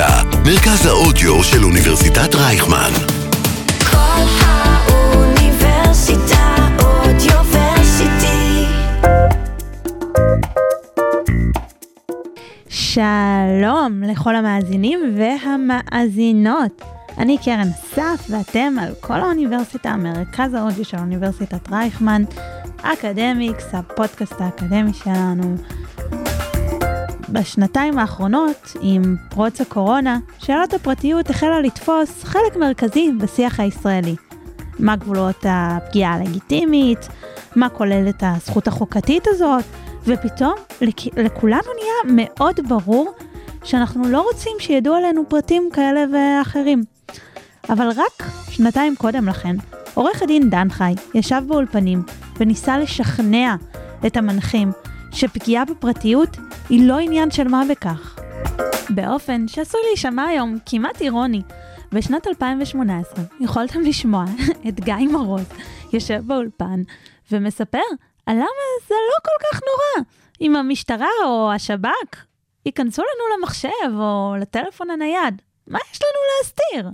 האוניברסיטה, מרכז האודיו של אוניברסיטת רייכמן. כל האוניברסיטה אודיוורסיטי. שלום לכל המאזינים והמאזינות. אני קרן אסף ואתם על כל האוניברסיטה, מרכז האודיו של אוניברסיטת רייכמן, אקדמיקס, הפודקאסט האקדמי שלנו. בשנתיים האחרונות, עם פרוץ הקורונה, שאלת הפרטיות החלה לתפוס חלק מרכזי בשיח הישראלי. מה גבולות הפגיעה הלגיטימית, מה כוללת הזכות החוקתית הזאת, ופתאום לכ- לכולנו נהיה מאוד ברור שאנחנו לא רוצים שידעו עלינו פרטים כאלה ואחרים. אבל רק שנתיים קודם לכן, עורך הדין דן חי ישב באולפנים וניסה לשכנע את המנחים שפגיעה בפרטיות היא לא עניין של מה בכך. באופן שעשוי להישמע היום כמעט אירוני. בשנת 2018 יכולתם לשמוע את גיא מרוז יושב באולפן ומספר על למה זה לא כל כך נורא אם המשטרה או השב"כ ייכנסו לנו למחשב או לטלפון הנייד. מה יש לנו להסתיר?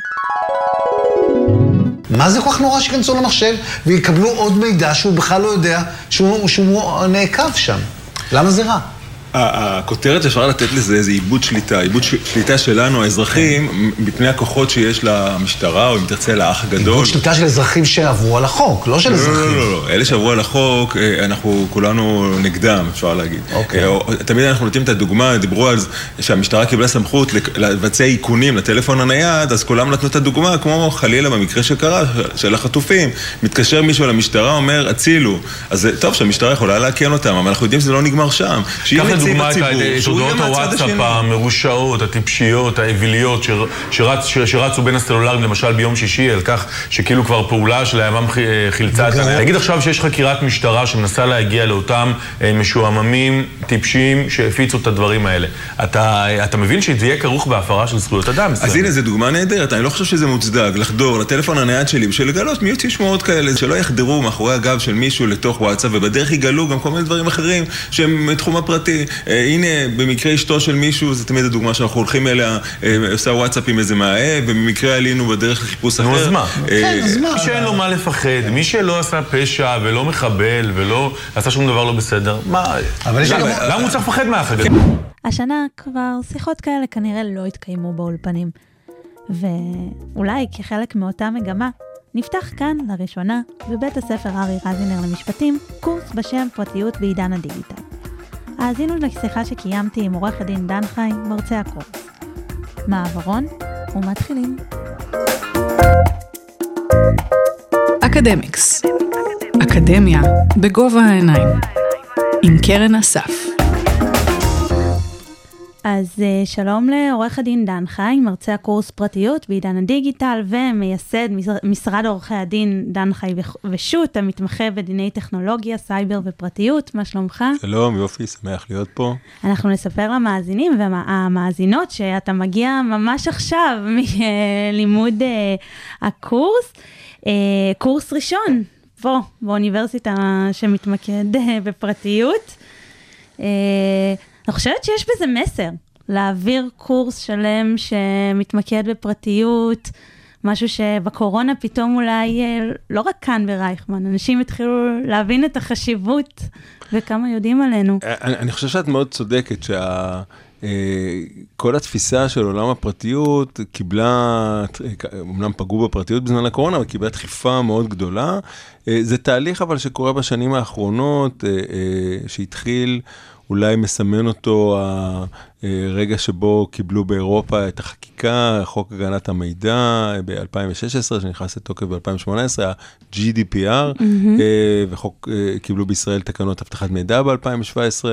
מה זה כל כך נורא שייכנסו למחשב ויקבלו עוד מידע שהוא בכלל לא יודע שהוא, שהוא נעקב שם? למה זה רע? הכותרת שאפשר לתת לזה זה עיבוד שליטה, עיבוד ש- שליטה שלנו, האזרחים, מפני הכוחות שיש למשטרה, או אם תרצה לאח הגדול. עיבוד שליטה של אזרחים שעברו על החוק, לא של לא, לא, אזרחים. לא, לא, אלה שעברו על החוק, אה, אנחנו כולנו נגדם, אפשר להגיד. אוקיי. אה, תמיד אנחנו נותנים את הדוגמה, דיברו על שהמשטרה קיבלה סמכות לבצע איכונים לטלפון הנייד, אז כולם נתנו את הדוגמה, כמו חלילה במקרה שקרה, של החטופים. מתקשר מישהו למשטרה, אומר, הצילו. אז טוב שהמשטרה יכולה לאכן אותם, אבל אנחנו יודעים שזה לא נגמר שם. לדוגמה את הודעות הוואטסאפ. המרושעות, הטיפשיות, האוויליות, שרצו בין הסלולרים למשל ביום שישי, על כך שכאילו כבר פעולה של הימ"מ ח- חילצה את ה... תגיד עכשיו שיש חקירת משטרה שמנסה להגיע לאותם אה, משועממים, טיפשים, שהפיצו את הדברים האלה. אתה אתה מבין שזה יהיה כרוך בהפרה של זכויות אדם אז. הנה, זו דוגמה נהדרת, אני לא חושב שזה מוצדק לחדור לטלפון הנייד שלי בשביל לגלות מי יוציא שמועות כאלה, שלא יחדרו מאחורי הגב של מישהו לתוך וואטסאפ, ובדרך יגלו גם כל מיני דברים אחרים שהם מתחום הפרטי. אה, הנה, במקרה אשתו של מישהו, זו תמיד הדוגמה שאנחנו הולכים אליה, אה, עושה וואטסאפ עם איזה מאהב, ובמקרה עלינו בדרך לחיפוש אחר. נו, אז מה? אה, כן, אז מה? מי שאין לו מה לפחד, מי שלא עשה פשע ולא מחבל ולא עשה שום דבר לא בסדר, מה... אבל יש למה הוא צריך לפחד מהאח הגדול? השנה כבר שיחות כאלה כנראה לא התקיימו באולפנים. ואולי כחלק מאותה מגמה, נפתח כאן לראשונה בבית הספר ארי רזינר למשפטים קורס בשם פרטיות בעידן הדיגיטל. האזינו לשיחה שקיימתי עם עורך הדין דן חי, מרצה הקורס. מעברון ומתחילים. אקדמיקס. אקדמיה בגובה העיניים. עם קרן אסף. אז אה, שלום לעורך הדין דן חי, מרצה הקורס פרטיות בעידן הדיגיטל ומייסד משר- משרד עורכי הדין דן חי ושות', המתמחה בדיני טכנולוגיה, סייבר ופרטיות, מה שלומך? שלום, יופי, שמח להיות פה. אנחנו נספר למאזינים והמאזינות שאתה מגיע ממש עכשיו מלימוד אה, הקורס, אה, קורס ראשון פה באוניברסיטה שמתמקד בפרטיות. אה, אני חושבת שיש בזה מסר, להעביר קורס שלם שמתמקד בפרטיות, משהו שבקורונה פתאום אולי, אה, לא רק כאן ברייכמן, אנשים התחילו להבין את החשיבות וכמה יודעים עלינו. אני, אני חושב שאת מאוד צודקת שה... אה, התפיסה של עולם הפרטיות קיבלה, אמנם פגעו בפרטיות בזמן הקורונה, אבל קיבלה דחיפה מאוד גדולה. אה, זה תהליך אבל שקורה בשנים האחרונות, אה, אה, שהתחיל, אולי מסמן אותו הרגע שבו קיבלו באירופה את החקיקה, חוק הגנת המידע ב-2016, שנכנס לתוקף ב-2018, ה-GDPR, אה, וחוק, אה, קיבלו בישראל תקנות אבטחת מידע ב-2017,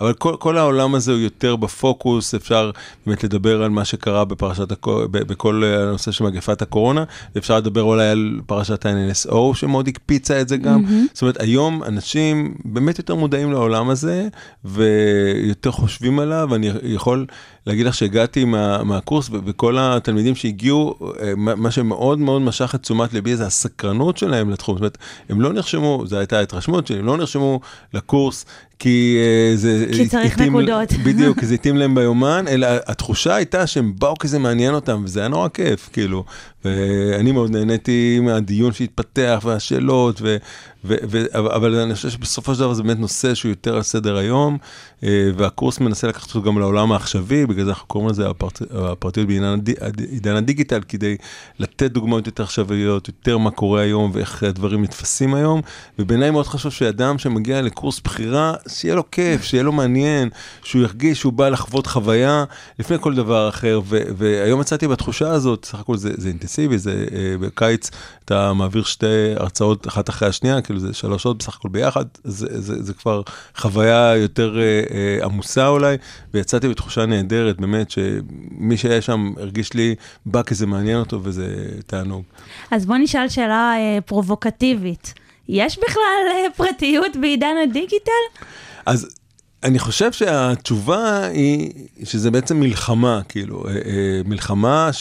אבל כל, כל העולם הזה הוא יותר בפוקוס, אפשר באמת לדבר על מה שקרה בפרשת, בכל הנושא של מגפת הקורונה, ואפשר לדבר אולי על פרשת ה-NSO, שמאוד הקפיצה את זה גם. זאת אומרת, היום אנשים באמת יותר מודעים לעולם הזה, ויותר חושבים עליו, אני יכול להגיד לך שהגעתי מה, מהקורס וכל התלמידים שהגיעו, אה, מה שמאוד מאוד משך את תשומת ליבי זה הסקרנות שלהם לתחום, זאת אומרת, הם לא נרשמו, זו הייתה ההתרשמות שלי, הם לא נרשמו לקורס כי אה, זה... כי צריך התאים- נקודות. בדיוק, כי זה התאים להם ביומן, אלא התחושה הייתה שהם באו כי זה מעניין אותם, וזה היה נורא כיף, כאילו. ואני מאוד נהניתי מהדיון שהתפתח והשאלות, ו, ו, ו, אבל- אבל אני חושב שבסופו של דבר זה באמת נושא שהוא יותר על סדר היום, אה, והקורס מנסה לקחת אותו גם לעולם העכשווי, בגלל זה אנחנו קוראים לזה הפרט, הפרטיות בעידן הד- הדיגיטל, כדי לתת דוגמאות יותר עכשוויות, יותר מה קורה היום ואיך הדברים נתפסים היום, ובעיניי מאוד חשוב שאדם שמגיע לקורס בחירה, שיהיה לו כיף, שיהיה לו מעניין, שהוא ירגיש שהוא בא לחוות חוויה לפני כל דבר אחר, ו, והיום יצאתי בתחושה הזאת, סך הכל זה, זה אינטנסיבי, זה אה, בקיץ אתה מעביר שתי הרצאות אחת אחרי השנייה, כאילו זה שלוש שעות בסך הכל ביחד, זה, זה, זה כבר חוויה יותר אה, אה, עמוסה אולי, ויצאתי בתחושה נהדרת, באמת, שמי שהיה שם הרגיש לי, בא כי זה מעניין אותו וזה תענוג. אז בוא נשאל שאלה אה, פרובוקטיבית. יש בכלל אה, פרטיות בעידן הדיגיטל? אז אני חושב שהתשובה היא שזה בעצם מלחמה, כאילו, אה,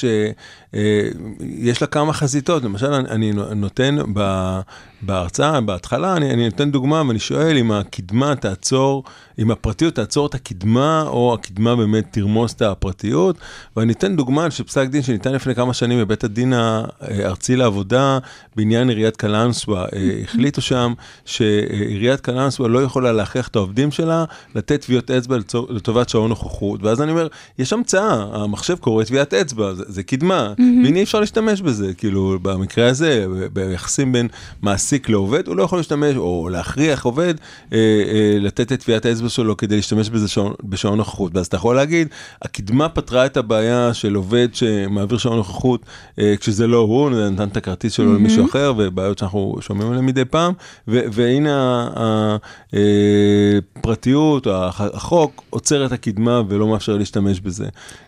אה, מלחמה שיש לה כמה חזיתות. למשל, אני נותן בהרצאה, בהתחלה, אני, אני נותן דוגמה ואני שואל אם הקדמה תעצור, אם הפרטיות תעצור את הקדמה, או הקדמה באמת תרמוס את הפרטיות. ואני אתן דוגמה של פסק דין שניתן לפני כמה שנים בבית הדין הארצי לעבודה, בעניין עיריית קלנסווה. אה, החליטו שם שעיריית קלנסווה לא יכולה להכריח את העובדים שלה לתת טביעות אצבע לטובת שעון נוכחות. ואז אני אומר, יש המצאה, המחשב קורא טביעת אצבע, זה, זה קדמה, והנה אי אפשר להשתמש בזה, כאילו, במקרה הזה, ביחסים בין מעסיק לעובד, הוא לא יכול להשתמש, או להכריח עובד אה, אה, לתת את טביעת האצבע שלו כדי להשתמש בזה שעון, בשעון נוכחות. ואז אתה יכול להגיד, הקדמה פתרה את הבעיה של עובד שמעביר שעון נוכחות, אה, כשזה לא הוא, נתן את הכרטיס שלו למישהו אחר, ובעיות שאנחנו שומעים עליהן מדי פעם, ו- והנה הפרטיות, החוק, עוצר את הקדמה ולא מאפשר להשתמש בזה.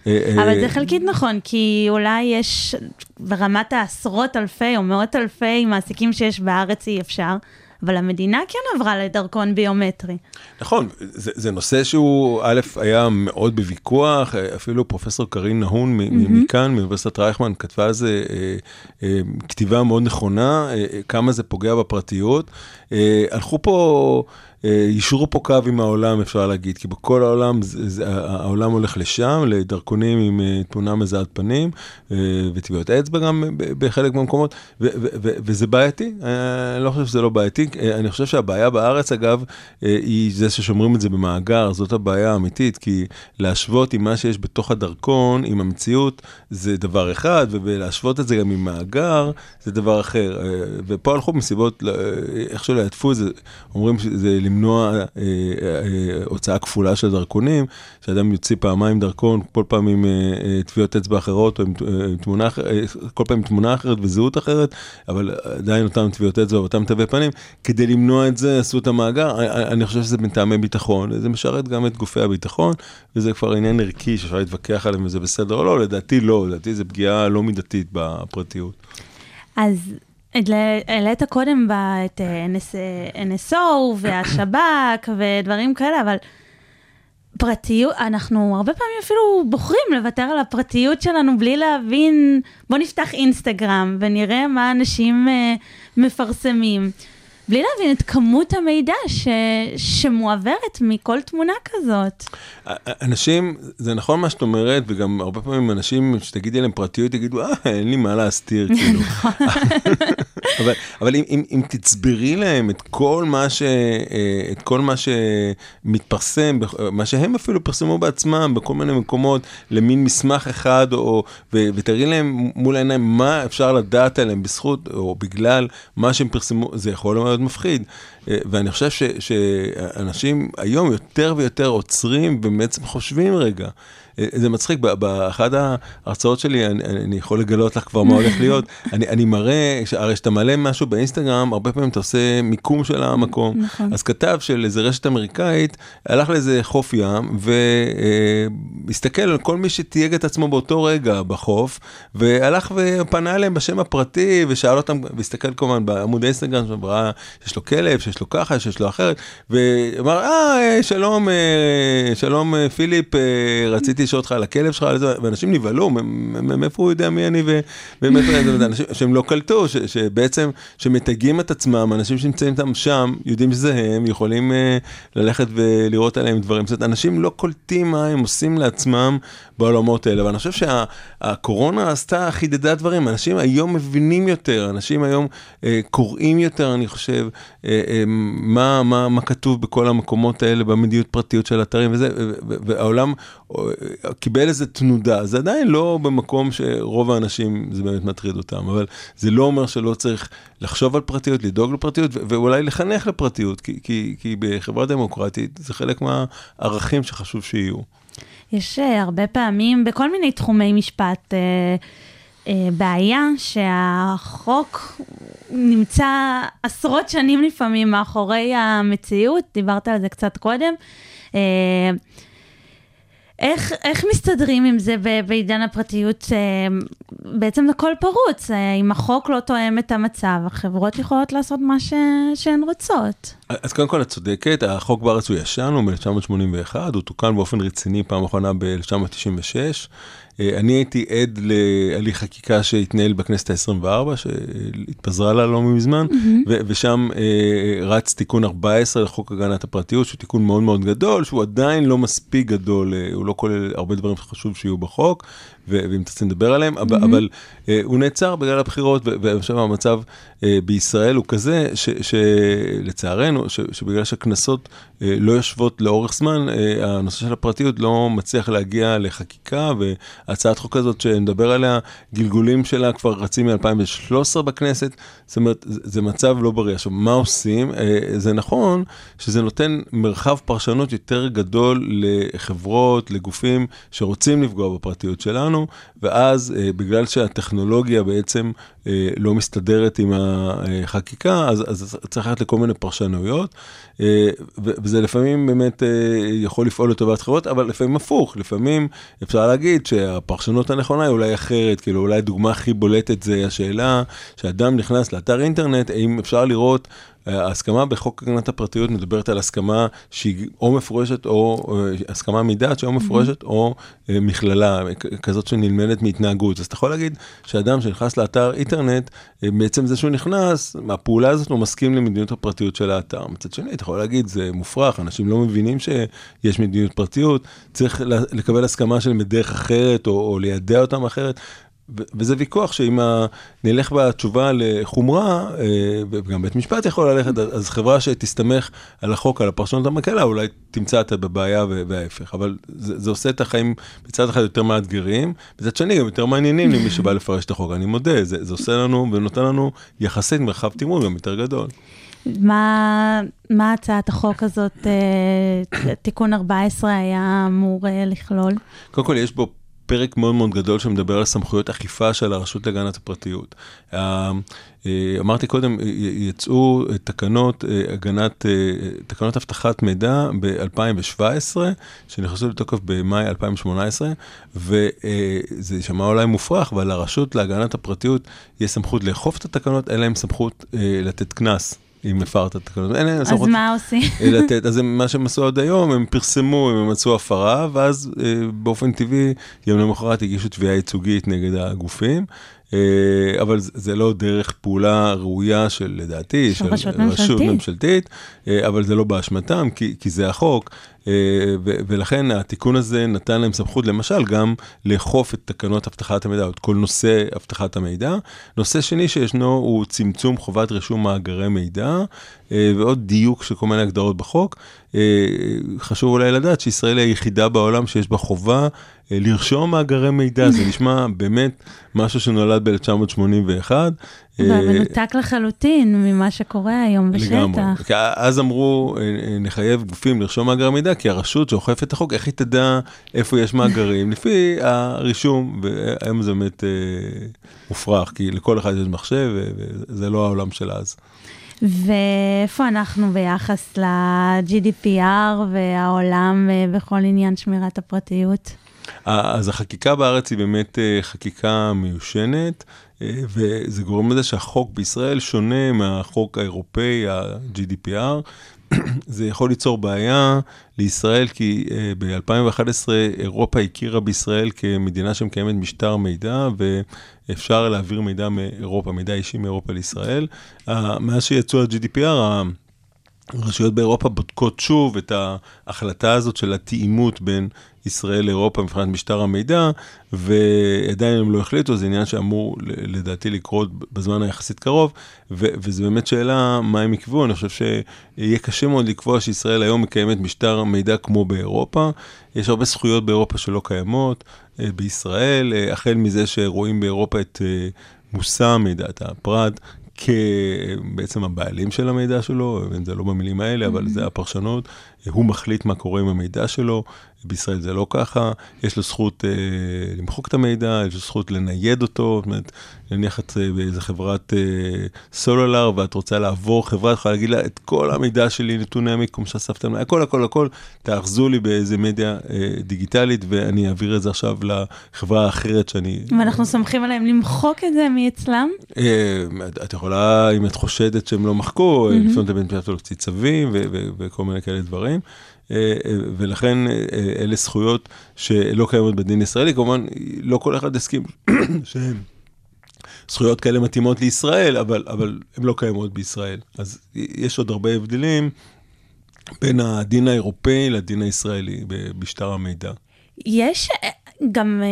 אה, אבל אה, זה חלקית נכון, כי אולי יש ברמת העשרות אלפי או מאות אלפי מעסיקים שיש בארץ אי אפשר, אבל המדינה כן עברה לדרכון ביומטרי. נכון, זה, זה נושא שהוא, א', היה מאוד בוויכוח, אפילו פרופסור קרין נהון מ- מכאן, מאוניברסיטת רייכמן, כתבה על זה אה, אה, כתיבה מאוד נכונה, אה, אה, כמה זה פוגע בפרטיות. אה, הלכו פה, יישרו פה קו עם העולם, אפשר להגיד, כי בכל העולם, זה, העולם הולך לשם, לדרכונים עם אה, תמונה מזהת פנים, אה, וטביעות אצבע גם בחלק מהמקומות, ו- ו- ו- וזה בעייתי, אה, אני לא חושב שזה לא בעייתי, אה, אני חושב שהבעיה בארץ, אגב, אה, היא זה ששומרים את זה במאגר, זאת הבעיה האמיתית, כי להשוות עם מה שיש בתוך הדרכון, עם המציאות, זה דבר אחד, ולהשוות את זה גם עם מאגר, זה דבר אחר. אה, ופה הלכו מסיבות, אה, איך שלא יעטפו את זה, אומרים שזה למנוע אה, אה, הוצאה כפולה של דרכונים, שאדם יוציא פעמיים דרכון, כל פעם עם אה, אה, טביעות אצבע אחרות, או עם, אה, תמונה, אה, כל פעם עם תמונה אחרת וזהות אחרת, אבל עדיין אותם טביעות אצבע ואותם תווי פנים. כדי למנוע את זה עשו את המאגר, אני- אני חושב שזה מטעמי ביטחון, זה משרת גם את גופי הביטחון, וזה כבר עניין ערכי שאפשר להתווכח עליהם אם זה בסדר או לא, לדעתי לא, לדעתי זה פגיעה לא מידתית בפרטיות. אז העלית קודם את אה, NS, NSO והשב"כ ודברים כאלה, אבל פרטיות, אנחנו הרבה פעמים אפילו בוחרים לוותר על הפרטיות שלנו בלי להבין, בוא נפתח אינסטגרם ונראה מה אנשים אה, מפרסמים. בלי להבין את כמות המידע ש, שמועברת מכל תמונה כזאת. אנשים, זה נכון מה שאת אומרת, וגם הרבה פעמים אנשים שתגידי להם פרטיות, יגידו, אה, אין לי מה להסתיר, כאילו. אבל, אבל אם, אם, אם תצברי להם את כל מה ש... אה, את כל מה שמתפרסם, מה שהם אפילו פרסמו בעצמם בכל מיני מקומות, למין מסמך אחד, או, ו, ותראי להם מול העיניים מה אפשר לדעת עליהם בזכות, או בגלל מה שהם פרסמו, זה יכול להיות מפחיד. אה, ואני חושב ש, שאנשים היום יותר ויותר עוצרים ובעצם חושבים רגע. אה, זה מצחיק, ב- באחד ההרצאות שלי, אני, אני יכול לגלות לך כבר מה הולך להיות, אני, אני מראה, הרי כשאתה מעלה משהו באינסטגרם, הרבה פעמים אתה עושה מיקום של המקום. נכון. אז כתב של איזה רשת אמריקאית, הלך לאיזה חוף ים, והסתכל על כל מי שתייג את עצמו באותו רגע בחוף, והלך ופנה אליהם בשם הפרטי, ושאל אותם, והסתכל כמובן בעמוד האינסטגרם, וראה שיש לו כלב, שיש לו ככה, שיש לו אחרת, ואמר, אה, שלום, אה, שלום אה, פיליפ, אה, רציתי לשאול אותך על הכלב שלך, על זה", ואנשים נבהלו, מאיפה הוא יודע מי אני, ו- ומאיפה, זה אנשים שהם לא קלטו, שבעצם, שמתייגים את עצמם, אנשים שנמצאים איתם שם, יודעים שזה הם, יכולים אה, ללכת ולראות עליהם דברים. זאת אומרת, אנשים לא קולטים מה הם עושים לעצמם בעולמות האלה, ואני חושב שהקורונה עשתה, חידדה דברים, אנשים היום מבינים יותר, אנשים היום אה, קוראים יותר, אני חושב, אה, מה, מה, מה כתוב בכל המקומות האלה, במדיניות פרטיות של אתרים וזה, והעולם קיבל איזה תנודה, זה עדיין לא במקום שרוב האנשים זה באמת מטריד אותם, אבל זה לא אומר שלא צריך לחשוב על פרטיות, לדאוג לפרטיות, ואולי לחנך לפרטיות, כי, כי, כי בחברה דמוקרטית זה חלק מהערכים שחשוב שיהיו. יש אה, הרבה פעמים בכל מיני תחומי משפט אה, אה, בעיה שהחוק נמצא עשרות שנים לפעמים מאחורי המציאות, דיברת על זה קצת קודם. איך, איך מסתדרים עם זה בעידן הפרטיות? אה, בעצם הכל פרוץ, אה, אם החוק לא תואם את המצב, החברות יכולות לעשות מה ש... שהן רוצות. אז קודם כל את צודקת, החוק בארץ הוא ישן, הוא מ-1981, הוא תוקן באופן רציני פעם אחרונה ב-1996. אני הייתי עד להליך חקיקה שהתנהל בכנסת ה-24, שהתפזרה לה לא מזמן, ו- ושם אה, רץ תיקון 14 לחוק הגנת הפרטיות, שהוא תיקון מאוד מאוד גדול, שהוא עדיין לא מספיק גדול, אה, הוא לא כולל הרבה דברים שחשוב שיהיו בחוק, ו- ואם תרצה נדבר עליהם, אבל, אבל אה, הוא נעצר בגלל הבחירות, ו- ואני חושב שהמצב אה, בישראל הוא כזה, שלצערנו, שבגלל שהקנסות אה, לא יושבות לאורך זמן, אה, הנושא של הפרטיות לא מצליח להגיע לחקיקה, והצעת חוק הזאת שנדבר עליה, גלגולים שלה כבר רצים מ-2013 בכנסת, זאת אומרת, זה, מצב לא בריא. עכשיו, מה עושים? אה, זה נכון שזה נותן מרחב פרשנות יותר גדול לחברות, לגופים שרוצים לפגוע בפרטיות שלנו, ואז אה, בגלל שהטכנולוגיה בעצם אה, לא מסתדרת עם החקיקה, אז, אז צריך ללכת לכל מיני פרשנויות, וזה לפעמים באמת יכול לפעול לטובת חברות, אבל לפעמים הפוך, לפעמים אפשר להגיד שהפרשנות הנכונה היא אולי אחרת, כאילו אולי דוגמה הכי בולטת זה השאלה שאדם נכנס לאתר אינטרנט, האם אפשר לראות ההסכמה בחוק הגנת הפרטיות מדברת על הסכמה שהיא או מפורשת או אה, הסכמה מדעת שהיא או מפורשת או אה, מכללה כזאת שנלמדת מהתנהגות. אז אתה יכול להגיד שאדם שנכנס לאתר אינטרנט, אה, בעצם זה שהוא נכנס, מהפעולה הזאת הוא מסכים למדיניות הפרטיות של האתר. מצד שני, אתה יכול להגיד, זה מופרך, אנשים לא מבינים שיש מדיניות פרטיות, צריך לקבל הסכמה שלהם בדרך אחרת או, או לידע אותם אחרת. וזה ויכוח שאם נלך בתשובה לחומרה, אה, וגם בית משפט יכול ללכת, אז אז חברה שתסתמך על החוק, על הפרשנות המקלה, אולי תמצא אותה בבעיה ו- וההפך. אבל זה, זה עושה את החיים מצד אחד יותר מאתגרים, מצד שני גם יותר מעניינים למי שבא לפרש את החוק. אני מודה, זה, זה עושה לנו ונותן לנו יחסית מרחב תמרון גם יותר גדול. מה, מה הצעת החוק הזאת, אה, תיקון 14 היה אמור אה, לכלול? קודם כל, יש בו פרק מאוד מאוד גדול שמדבר על סמכויות אכיפה של הרשות להגנת הפרטיות. אה, אה, אמרתי קודם, יצאו אה, תקנות הגנת, תקנות אבטחת מידע ב-2017, שנכנסו לתוקף במאי 2018, וזה יישמע אולי מופרך, אבל לרשות להגנת הפרטיות יש סמכות לאכוף את התקנות, אין להם סמכות לתת קנס. אם הפרת את התקנות, אין להם אז סמכות מה עושים? לתת, אז הם- מה שהם עשו עד היום, הם פרסמו, הם מצאו הפרה, ואז אה, באופן טבעי, יום למחרת הגישו תביעה ייצוגית נגד הגופים. אה, אבל זה- לא דרך פעולה ראויה של, לדעתי, של רשות ממשלתית. אה, אבל זה לא באשמתם, כי, כי זה החוק, ולכן התיקון הזה נתן להם סמכות, למשל, גם לאכוף את תקנות אבטחת המידע, או את כל נושא אבטחת המידע. נושא שני שישנו הוא צמצום חובת רישום מאגרי מידע, אה, ועוד דיוק של כל מיני הגדרות בחוק. אה, חשוב אולי לדעת שישראל היא היחידה בעולם שיש בה חובה אה, לרשום מאגרי מידע, זה נשמע באמת משהו שנולד ב-1981. ומנותק לחלוטין ממה שקורה היום לגמרי. בשטח. כי אז אמרו, אה, אה, נחייב גופים לרשום מאגר מידע, כי הרשות שאוכפת את החוק, איך היא תדע איפה יש מאגרים? לפי הרישום, והיום זה באמת אה, מופרך, כי לכל אחד יש מחשב, וזה לא העולם של אז. ואיפה אנחנו ביחס ל-GDPR והעולם אה, בכל עניין שמירת הפרטיות? אז החקיקה בארץ היא באמת אה, חקיקה מיושנת, אה, וזה גורם לזה שהחוק בישראל שונה מהחוק האירופאי, ה-GDPR. זה יכול ליצור בעיה לישראל, כי ב-2011 אירופה הכירה בישראל כמדינה שמקיימת משטר מידע, ואפשר להעביר מידע מאירופה, מידע אישי מאירופה לישראל. אה, מאז שיצאו ה-GDPR, הרשויות באירופה בודקות שוב את ההחלטה הזאת של התאימות בין ישראל לאירופה מבחינת משטר המידע, ועדיין הם לא החליטו, זה עניין שאמור לדעתי לקרות בזמן היחסית קרוב, ו- וזה באמת שאלה מה הם יקבעו, אני חושב שיהיה קשה מאוד לקבוע שישראל היום מקיימת משטר מידע כמו באירופה, יש הרבה זכויות באירופה שלא קיימות אה, בישראל, אה, החל מזה שרואים באירופה את אה, מושא המידע, את הפרט, כבעצם הבעלים של המידע שלו, זה לא במילים האלה, אבל זה הפרשנות, הוא מחליט מה קורה עם המידע שלו, בישראל זה לא ככה, יש לו זכות אה, למחוק את המידע, יש לו זכות לנייד אותו, זאת אומרת, נניח את אה, באיזה חברת אה, סולולר ואת רוצה לעבור חברה, את יכולה להגיד לה את כל המידע שלי, נתוני המיקום שאספתם, הכל הכל הכל, תאחזו לי באיזה מדיה אה, דיגיטלית ואני אעביר את זה עכשיו לחברה האחרת שאני... ואנחנו סומכים עליהם למחוק את זה מאצלם? אה, את- את יכולה, אם את חושדת שהם לא מחקו, mm-hmm. לפנות לבית משפט להוציא צווים וכל מיני כאלה דברים. אה, אה, ולכן אה, אלה זכויות שלא קיימות בדין ישראלי, כמובן לא כל אחד הסכים שזכויות כאלה מתאימות לישראל, אבל, אבל הן לא קיימות בישראל. אז יש עוד הרבה הבדלים בין הדין האירופאי לדין הישראלי במשטר המידע. יש גם,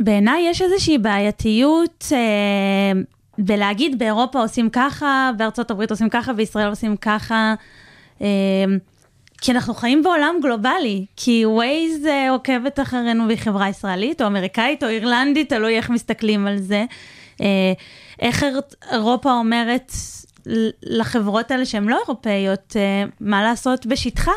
בעיניי יש איזושהי בעייתיות בלהגיד באירופה עושים ככה, בארצות הברית עושים ככה, בישראל עושים ככה. כי אנחנו חיים בעולם גלובלי, כי ווייז אה, עוקבת אחרינו והיא חברה ישראלית, או אמריקאית, או אירלנדית, תלוי איך מסתכלים על זה. אה, איך איר- אירופה אומרת לחברות האלה שהן לא אירופאיות, אה, מה לעשות בשטחה?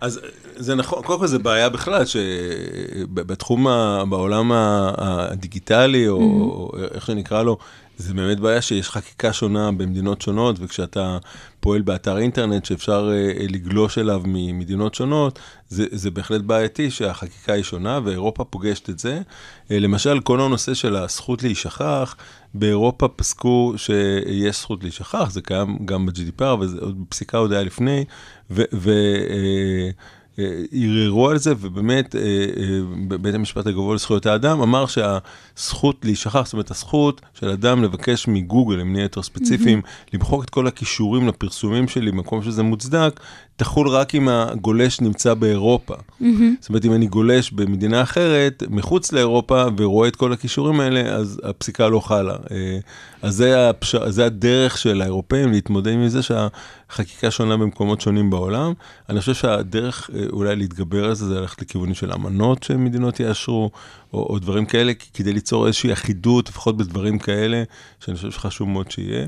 אז זה נכון, קודם כל זה בעיה בכלל, שבתחום, ה- בעולם הדיגיטלי, או, או איך שנקרא לו, זה באמת בעיה שיש חקיקה שונה במדינות שונות, וכשאתה פועל באתר אינטרנט שאפשר אה, לגלוש אליו ממדינות שונות, זה, זה בהחלט בעייתי שהחקיקה היא שונה, ואירופה פוגשת את זה. אה, למשל, כל הנושא של הזכות להישכח, באירופה פסקו שיש זכות להישכח, זה קיים גם ב-GDPR, וזה עוד היה לפני, ו... ו אה, אה, ערערו על זה, ובאמת אה, אה, בית המשפט הגבוה לזכויות האדם אמר שהזכות להישכח, זאת אומרת הזכות של אדם לבקש מגוגל, אם נהיה יותר ספציפיים, למחוק את כל הכישורים לפרסומים שלי במקום שזה מוצדק, תחול רק אם הגולש נמצא באירופה. זאת אומרת, אם אני גולש במדינה אחרת, מחוץ לאירופה, ורואה את כל הכישורים האלה, אז הפסיקה לא חלה. אה, אז זה, הפש... זה הדרך של האירופאים להתמודד עם זה שהחקיקה שונה במקומות שונים בעולם. אני חושב שהדרך אה, אולי להתגבר על זה, זה ללכת לכיוונים של אמנות שמדינות יאשרו, או, או דברים כאלה, כדי ליצור איזושהי אחידות, לפחות בדברים כאלה, שאני חושב שחשוב מאוד שיהיה.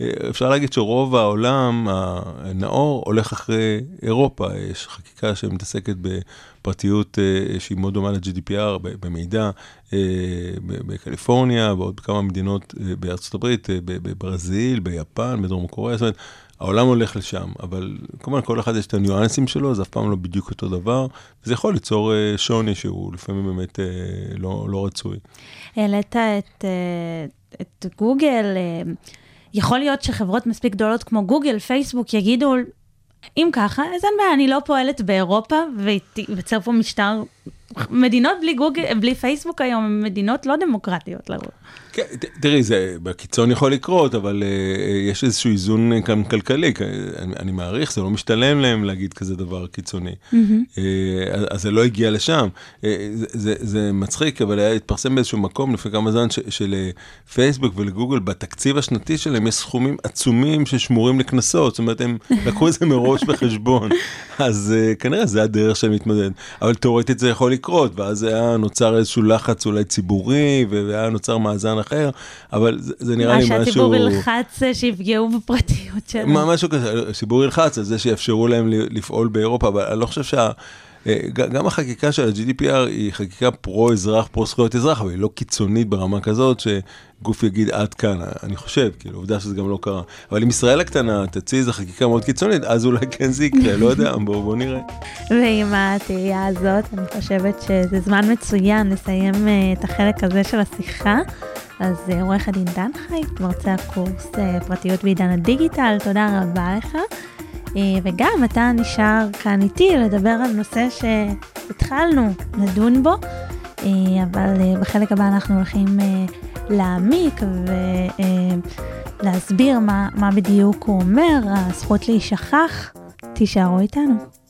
אה, אפשר להגיד שרוב העולם הנאור הולך אחרי אירופה, יש חקיקה שמתעסקת בפרטיות אה, שהיא מאוד דומה ל-GDPR, במידע, אה, בקליפורניה, ועוד בכמה מדינות בארצות הברית, בברזיל, ביפן, בדרום קוריאה, זאת אומרת, העולם הולך לשם, אבל כמובן כל אחד יש את הניואנסים שלו, זה אף פעם לא בדיוק אותו דבר, וזה יכול ליצור שוני שהוא לפעמים באמת לא, לא רצוי. העלית את, את גוגל, יכול להיות שחברות מספיק גדולות כמו גוגל, פייסבוק, יגידו, אם ככה, אז אין בעיה, אני לא פועלת באירופה, וייווצר פה משטר... מדינות בלי גוגל, בלי פייסבוק היום, הן מדינות לא דמוקרטיות לרוב. כן, תראי, זה בקיצון יכול לקרות, אבל uh, יש איזשהו איזון אה, גם כלכלי, כ- אני, מעריך, זה לא משתלם להם להגיד כזה דבר קיצוני. Mm-hmm. אז, זה לא הגיע לשם. זה, מצחיק, אבל היה התפרסם באיזשהו מקום לפני כמה זמן שלפייסבוק ולגוגל, בתקציב השנתי שלהם יש סכומים עצומים ששמורים לקנסות, זאת אומרת, הם לקחו את זה מראש בחשבון. אז כנראה זה הדרך שהם מתמודד. אבל תאורטית זה יכול. לקרות, ואז היה נוצר איזשהו לחץ אולי ציבורי, והיה נוצר מאזן אחר, אבל זה, זה נראה לי משהו... מה שהציבור ילחץ שיפגעו בפרטיות שלהם. מה- משהו כזה, הציבור ילחץ על זה שיאפשרו להם לפעול באירופה, אבל אני לא חושב שה... אה, גם החקיקה של ה-GDPR היא חקיקה פרו-אזרח, פרו-זכויות אזרח, אבל היא לא קיצונית ברמה כזאת שגוף יגיד עד כאן, אני חושב, כאילו, עובדה שזה גם לא קרה. אבל אם ישראל הקטנה תציע איזו חקיקה מאוד קיצונית, אז אולי כן זה יקרה, לא יודע, בואו בוא נראה. ועם התהייה הזאת, אני חושבת שזה זמן מצוין לסיים אה, את החלק הזה של השיחה. אז אה, עורך הדין דן חי, מרצה הקורס פרטיות בעידן הדיגיטל, תודה רבה לך. אה, וגם אתה נשאר כאן איתי לדבר על נושא שהתחלנו לדון בו, אה, אבל אה, בחלק הבא אנחנו הולכים להעמיק ולהסביר מה, מה בדיוק הוא אומר, הזכות להישכח. תישארו איתנו.